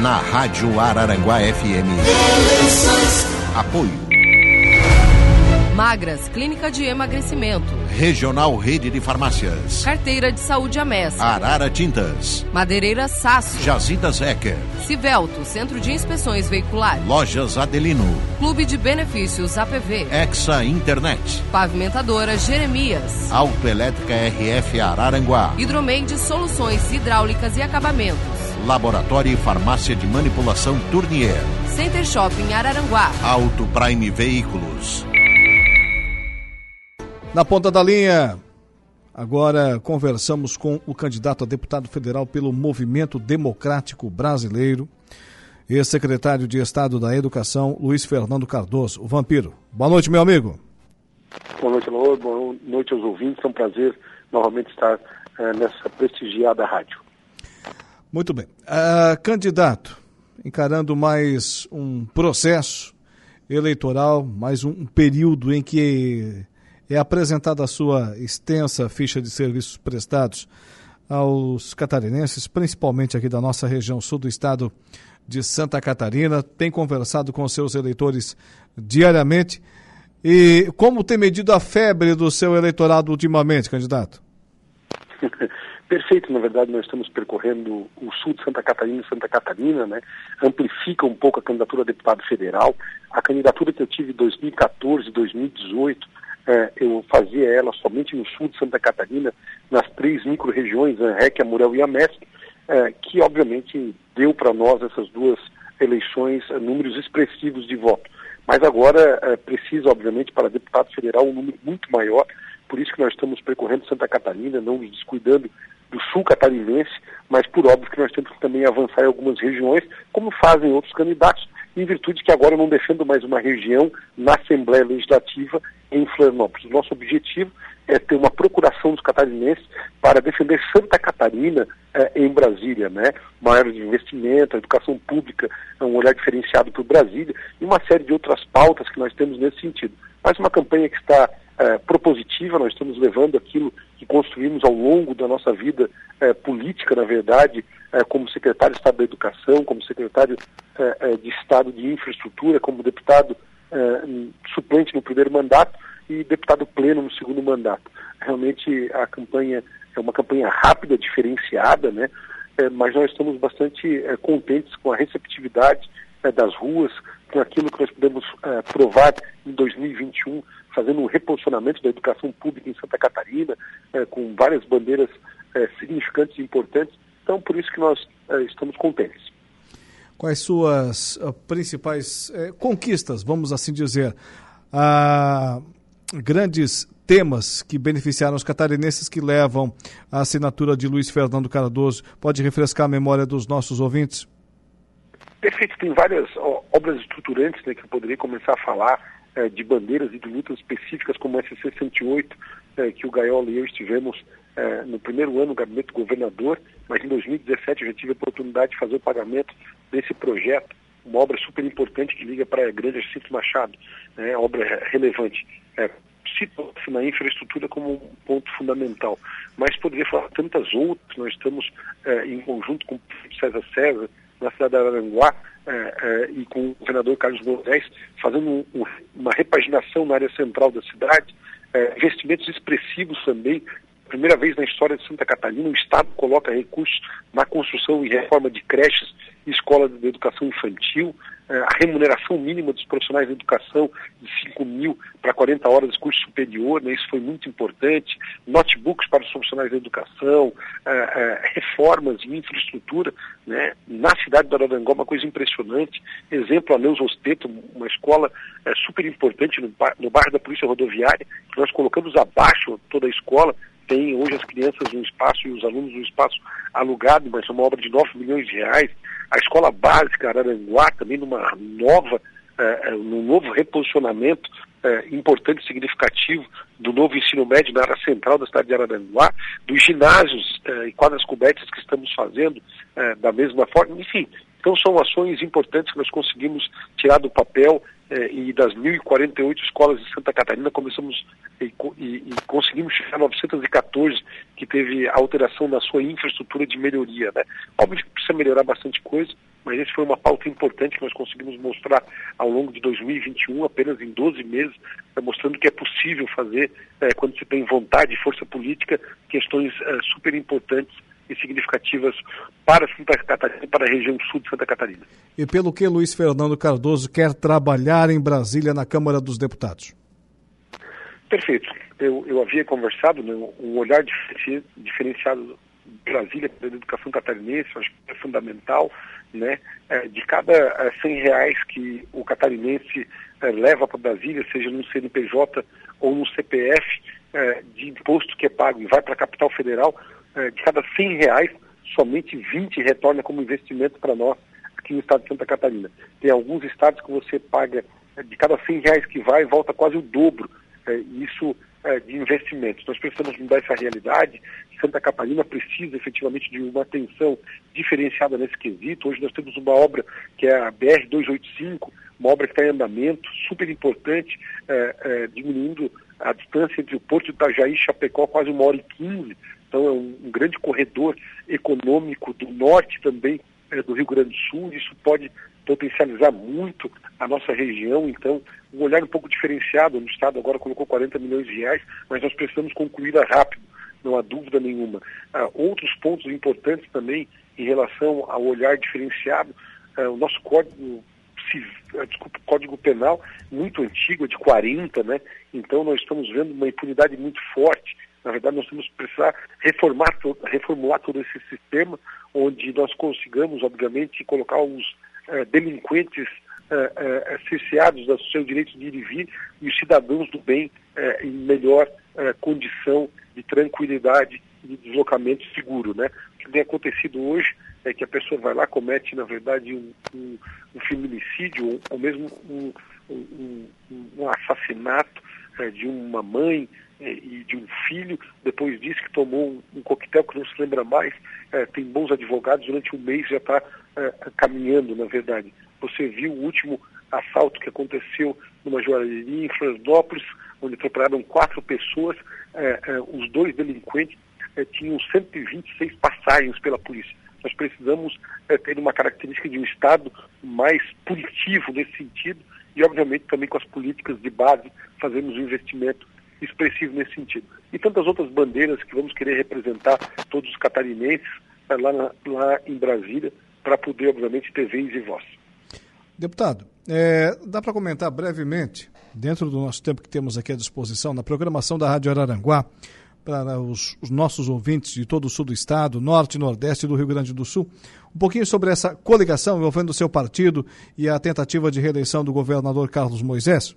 na Rádio Araranguá FM. Apoio. Magras, Clínica de Emagrecimento. Regional Rede de Farmácias. Carteira de Saúde Amés. Arara Tintas. Madeireira Sasso. Jazidas Ecker. Civelto, Centro de Inspeções Veiculares. Lojas Adelino. Clube de Benefícios APV. Exa Internet. Pavimentadora Jeremias. Autoelétrica RF Araranguá. Hidromeide Soluções Hidráulicas e Acabamentos. Laboratório e Farmácia de Manipulação Tournier. Center Shopping Araranguá. Auto Prime Veículos. Na ponta da linha, agora conversamos com o candidato a deputado federal pelo Movimento Democrático Brasileiro, ex-secretário de Estado da Educação, Luiz Fernando Cardoso, o Vampiro. Boa noite, meu amigo. Boa noite, Alô. Boa noite aos ouvintes. É um prazer novamente estar uh, nessa prestigiada rádio. Muito bem. Uh, candidato, encarando mais um processo eleitoral, mais um período em que é apresentada a sua extensa ficha de serviços prestados aos catarinenses, principalmente aqui da nossa região sul do estado de Santa Catarina, tem conversado com seus eleitores diariamente. E como tem medido a febre do seu eleitorado ultimamente, candidato? Perfeito, na verdade nós estamos percorrendo o sul de Santa Catarina e Santa Catarina, né? Amplifica um pouco a candidatura a deputado federal. A candidatura que eu tive em 2014, 2018, é, eu fazia ela somente no sul de Santa Catarina, nas três micro-regiões, a REC, a Murel e a MESC, é, que obviamente deu para nós essas duas eleições é, números expressivos de voto. Mas agora é, precisa, obviamente, para deputado federal um número muito maior, por isso que nós estamos percorrendo Santa Catarina, não nos descuidando do sul catarinense, mas por óbvio que nós temos que também avançar em algumas regiões, como fazem outros candidatos, em virtude que agora não defendo mais uma região na Assembleia Legislativa em Florianópolis. Nosso objetivo é ter uma procuração dos catarinenses para defender Santa Catarina eh, em Brasília, né? Maior de investimento, educação pública, um olhar diferenciado para o Brasília e uma série de outras pautas que nós temos nesse sentido. Mas uma campanha que está eh, propositiva, nós estamos levando aquilo que construímos ao longo da nossa vida eh, política, na verdade, como secretário de Estado da Educação, como secretário de Estado de Infraestrutura, como deputado uh, suplente no primeiro mandato e deputado pleno no segundo mandato. Realmente a campanha é uma campanha rápida, diferenciada, né? É, mas nós estamos bastante é, contentes com a receptividade é, das ruas, com aquilo que nós podemos provar em 2021, fazendo um reposicionamento da educação pública em Santa Catarina, com várias bandeiras significantes e importantes. Então, por isso que nós estamos contentes. Quais suas uh, principais conquistas, vamos assim dizer, uh, grandes temas que beneficiaram os catarinenses que levam a assinatura de Luiz Fernando Cardoso? Pode refrescar a memória dos nossos ouvintes? Perfeito, tem várias ó, obras estruturantes né, que eu poderia começar a falar eh, de bandeiras e de lutas específicas como SC 108, eh, que o Gaiola e eu estivemos eh, no primeiro ano no gabinete do governador, mas em 2017 eu já tive a oportunidade de fazer o pagamento desse projeto, uma obra super importante que liga para a Grande Jacinto Machado, né, obra relevante. É, Cita-se na infraestrutura como um ponto fundamental, mas poderia falar tantas outras. Nós estamos é, em conjunto com o César César, na cidade de Aranguá, é, é, e com o governador Carlos Moraes, fazendo um, um, uma repaginação na área central da cidade, é, investimentos expressivos também. Primeira vez na história de Santa Catarina, o Estado coloca recursos na construção e reforma de creches e escolas de educação infantil, eh, a remuneração mínima dos profissionais de educação de 5 mil para 40 horas de curso superior, né, isso foi muito importante, notebooks para os profissionais de educação, eh, eh, reformas em infraestrutura, né, na cidade de Araranguá, uma coisa impressionante, exemplo, a Neus Osteto, uma escola super importante no bairro da Polícia Rodoviária, que nós colocamos abaixo toda a escola, tem hoje as crianças um espaço e os alunos um espaço alugado, mas é uma obra de 9 milhões de reais. A escola básica Araranguá também numa nova, uh, num novo reposicionamento uh, importante significativo do novo ensino médio na área central da cidade de Araranguá, dos ginásios uh, e quadras cobertas que estamos fazendo da mesma forma, enfim. Então são ações importantes que nós conseguimos tirar do papel eh, e das 1.048 escolas de Santa Catarina começamos e, e, e, conseguimos chegar a 914 que teve alteração na sua infraestrutura de melhoria. Né? Óbvio que precisa melhorar bastante coisa, mas esse foi uma pauta importante que nós conseguimos mostrar ao longo de 2021, apenas em 12 meses, eh, mostrando que é possível fazer, eh, quando se tem vontade e força política, questões eh, super importantes e significativas para Santa Catarina para a região sul de Santa Catarina. E pelo que Luiz Fernando Cardoso quer trabalhar em Brasília na Câmara dos Deputados? Perfeito. Eu, eu havia conversado, né, um olhar diferenciado Brasília para a educação catarinense, acho que é fundamental, né, é, de cada 100 é, reais que o catarinense é, leva para Brasília, seja no CNPJ ou no CPF, de imposto que é pago e vai para a capital federal, de cada 100 reais, somente 20 retorna como investimento para nós aqui no estado de Santa Catarina. Tem alguns estados que você paga, de cada 100 reais que vai, volta quase o dobro. Isso de investimentos. Nós precisamos mudar essa realidade. Santa Catarina precisa efetivamente de uma atenção diferenciada nesse quesito. Hoje nós temos uma obra que é a BR-285, uma obra que está em andamento, super importante, é, é, diminuindo a distância entre o Porto de Itajaí e Chapecó quase uma hora e quinze. Então é um, grande corredor econômico do norte também é, do Rio Grande do Sul. Isso pode potencializar muito a nossa região, então um olhar um pouco diferenciado. O Estado agora colocou 40 milhões de reais, mas nós precisamos concluir rápido, não há dúvida nenhuma. Ah, outros pontos importantes também em relação ao olhar diferenciado, ah, o nosso código ah, desculpa, Código Penal muito antigo, é de 40, né? Então nós estamos vendo uma impunidade muito forte. Na verdade, nós que precisar reformar, reformular todo esse sistema, onde nós consigamos, obviamente, colocar os eh, delinquentes eh, eh, cerceados do seu direito de ir e vir e os cidadãos do bem em melhor condição de tranquilidade e de deslocamento seguro. Né? O que tem acontecido hoje é que a pessoa vai lá, comete, na verdade, um, um, um feminicídio ou, ou mesmo um, um assassinato de uma mãe, e de um filho, depois disse que tomou um, um coquetel que não se lembra mais, é, tem bons advogados, durante um mês já está é, caminhando, na verdade. Você viu o último assalto que aconteceu numa joalheria em Florianópolis, onde atropelaram quatro pessoas, é, é os dois delinquentes é, tinham 126 passagens pela polícia. Nós precisamos é, ter uma característica de um Estado mais punitivo nesse sentido e, obviamente, também com as políticas de base fazemos um investimento expressivo nesse sentido. E tantas outras bandeiras que vamos querer representar todos os catarinenses eh, lá, na, lá em Brasília, para poder, obviamente, ter vez e voz. Deputado, é, dá para comentar brevemente, dentro do nosso tempo que temos aqui à disposição, na programação da Rádio Araranguá, para os, os, nossos ouvintes de todo o sul do estado, norte e nordeste do Rio Grande do Sul, um pouquinho sobre essa coligação envolvendo o seu partido e a tentativa de reeleição do governador Carlos Moisés?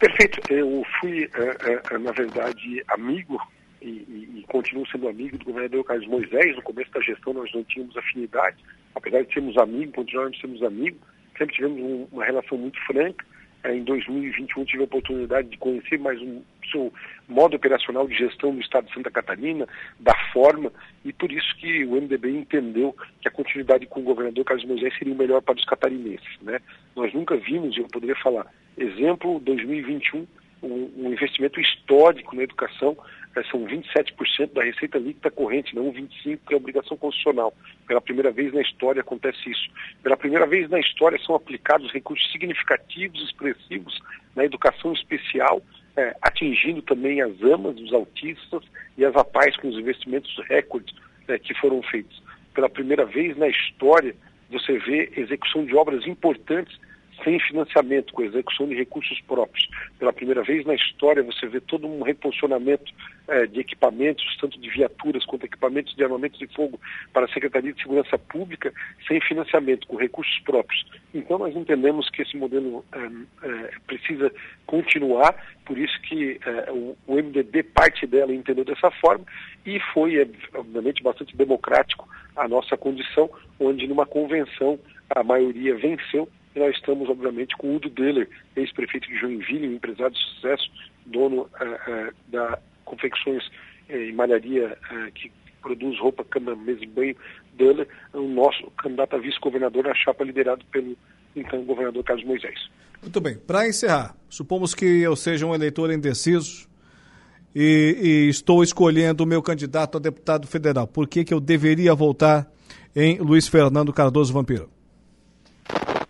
Perfeito. Eu fui, uh, uh, na verdade, amigo e, e, e, continuo sendo amigo do governador Carlos Moisés. No começo da gestão nós não tínhamos afinidade, apesar de sermos amigos, continuamos sermos amigos, sempre tivemos um, uma relação muito franca. Em 2021 tive a oportunidade de conhecer mais um seu modo operacional de gestão no estado de Santa Catarina, da forma, e por isso que o MDB entendeu que a continuidade com o governador Carlos Moisés seria o melhor para os catarinenses. Né? Nós nunca vimos, eu poderia falar, Exemplo, 2021, um, um investimento histórico na educação, é, são 27% da receita líquida corrente, não 25%, que é obrigação constitucional. Pela primeira vez na história acontece isso. Pela primeira vez na história são aplicados recursos significativos, expressivos na educação especial, é, atingindo também as amas, os autistas e as APAES com os investimentos recordes é, que foram feitos. Pela primeira vez na história, você vê execução de obras importantes sem financiamento, com execução de recursos próprios. Pela primeira vez na história, você vê todo um reposicionamento eh, de equipamentos, tanto de viaturas quanto equipamentos de armamento de fogo para a Secretaria de Segurança Pública, sem financiamento, com recursos próprios. Então, nós entendemos que esse modelo eh, eh, precisa continuar, por isso que o, o MDB, parte dela, entendeu dessa forma, e foi, obviamente, bastante democrático a nossa condição, onde numa convenção a maioria venceu nós estamos, obviamente, com o Udo Deller, ex-prefeito de Joinville, um empresário de sucesso, dono uh, uh, da Confecções uh, e Malharia que produz roupa, cama, mesa e banho, Deller, o nosso candidato a vice-governador na chapa liderado pelo então governador Carlos Moisés. Muito bem. Para encerrar, supomos que eu seja um eleitor indeciso e, e estou escolhendo o meu candidato a deputado federal. Por que, que eu deveria votar em Luiz Fernando Cardoso Vampiro?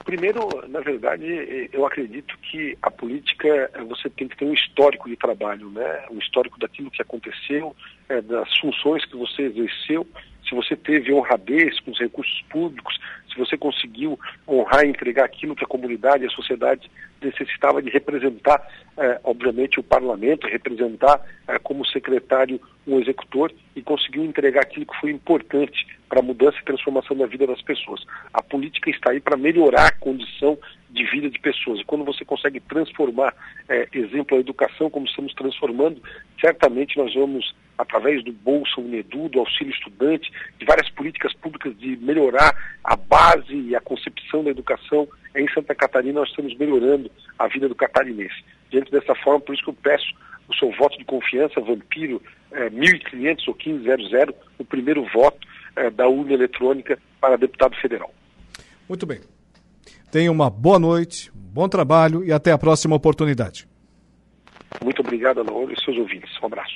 Primeiro, na verdade, eu acredito que a política você tem que ter um histórico de trabalho, né? Um histórico daquilo que aconteceu, é, das funções que você exerceu, se você teve honradez com os recursos públicos, se você conseguiu honrar e entregar aquilo que a comunidade, a sociedade necessitava de representar, eh, obviamente, o parlamento, representar eh, como secretário um executor e conseguiu entregar aquilo que foi importante para a mudança e transformação da vida das pessoas. A política está aí para melhorar a condição de vida de pessoas. E quando você consegue transformar, eh, exemplo, a educação, como estamos transformando, certamente nós vamos através do Bolsa Unedu, do auxílio estudante, de várias políticas públicas de melhorar a base e a concepção da educação, em Santa Catarina nós estamos melhorando a vida do catarinense. Diante dessa forma, por isso que eu peço o seu voto de confiança, Vampiro, é, 1500 ou 1500, o primeiro voto é, da urna eletrônica para deputado federal. Muito bem. Tenha uma boa noite, bom trabalho e até a próxima oportunidade. Muito obrigado, Ana e seus ouvintes. Um abraço.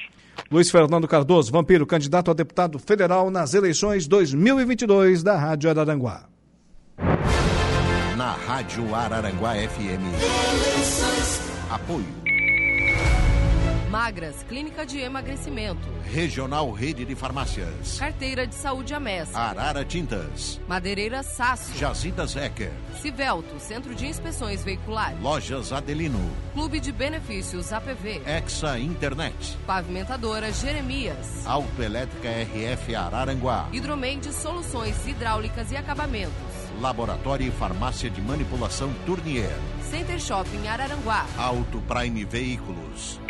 Luiz Fernando Cardoso, vampiro, candidato a deputado federal nas eleições 2022 da Rádio Araranguá. Na Rádio Araranguá FM. Apoio. Magras, Clínica de Emagrecimento. Regional Rede de Farmácias. Carteira de Saúde Amés. Arara Tintas. Madeireira Sasso. Jazidas Ecker. Civelto, Centro de Inspeções Veiculares. Lojas Adelino. Clube de Benefícios APV. Exa Internet. Pavimentadora Jeremias. Autoelétrica RF Araranguá. Hidromeide Soluções Hidráulicas e Acabamentos. Laboratório e Farmácia de Manipulação Tournier. Center Shopping Araranguá. Auto Prime Veículos.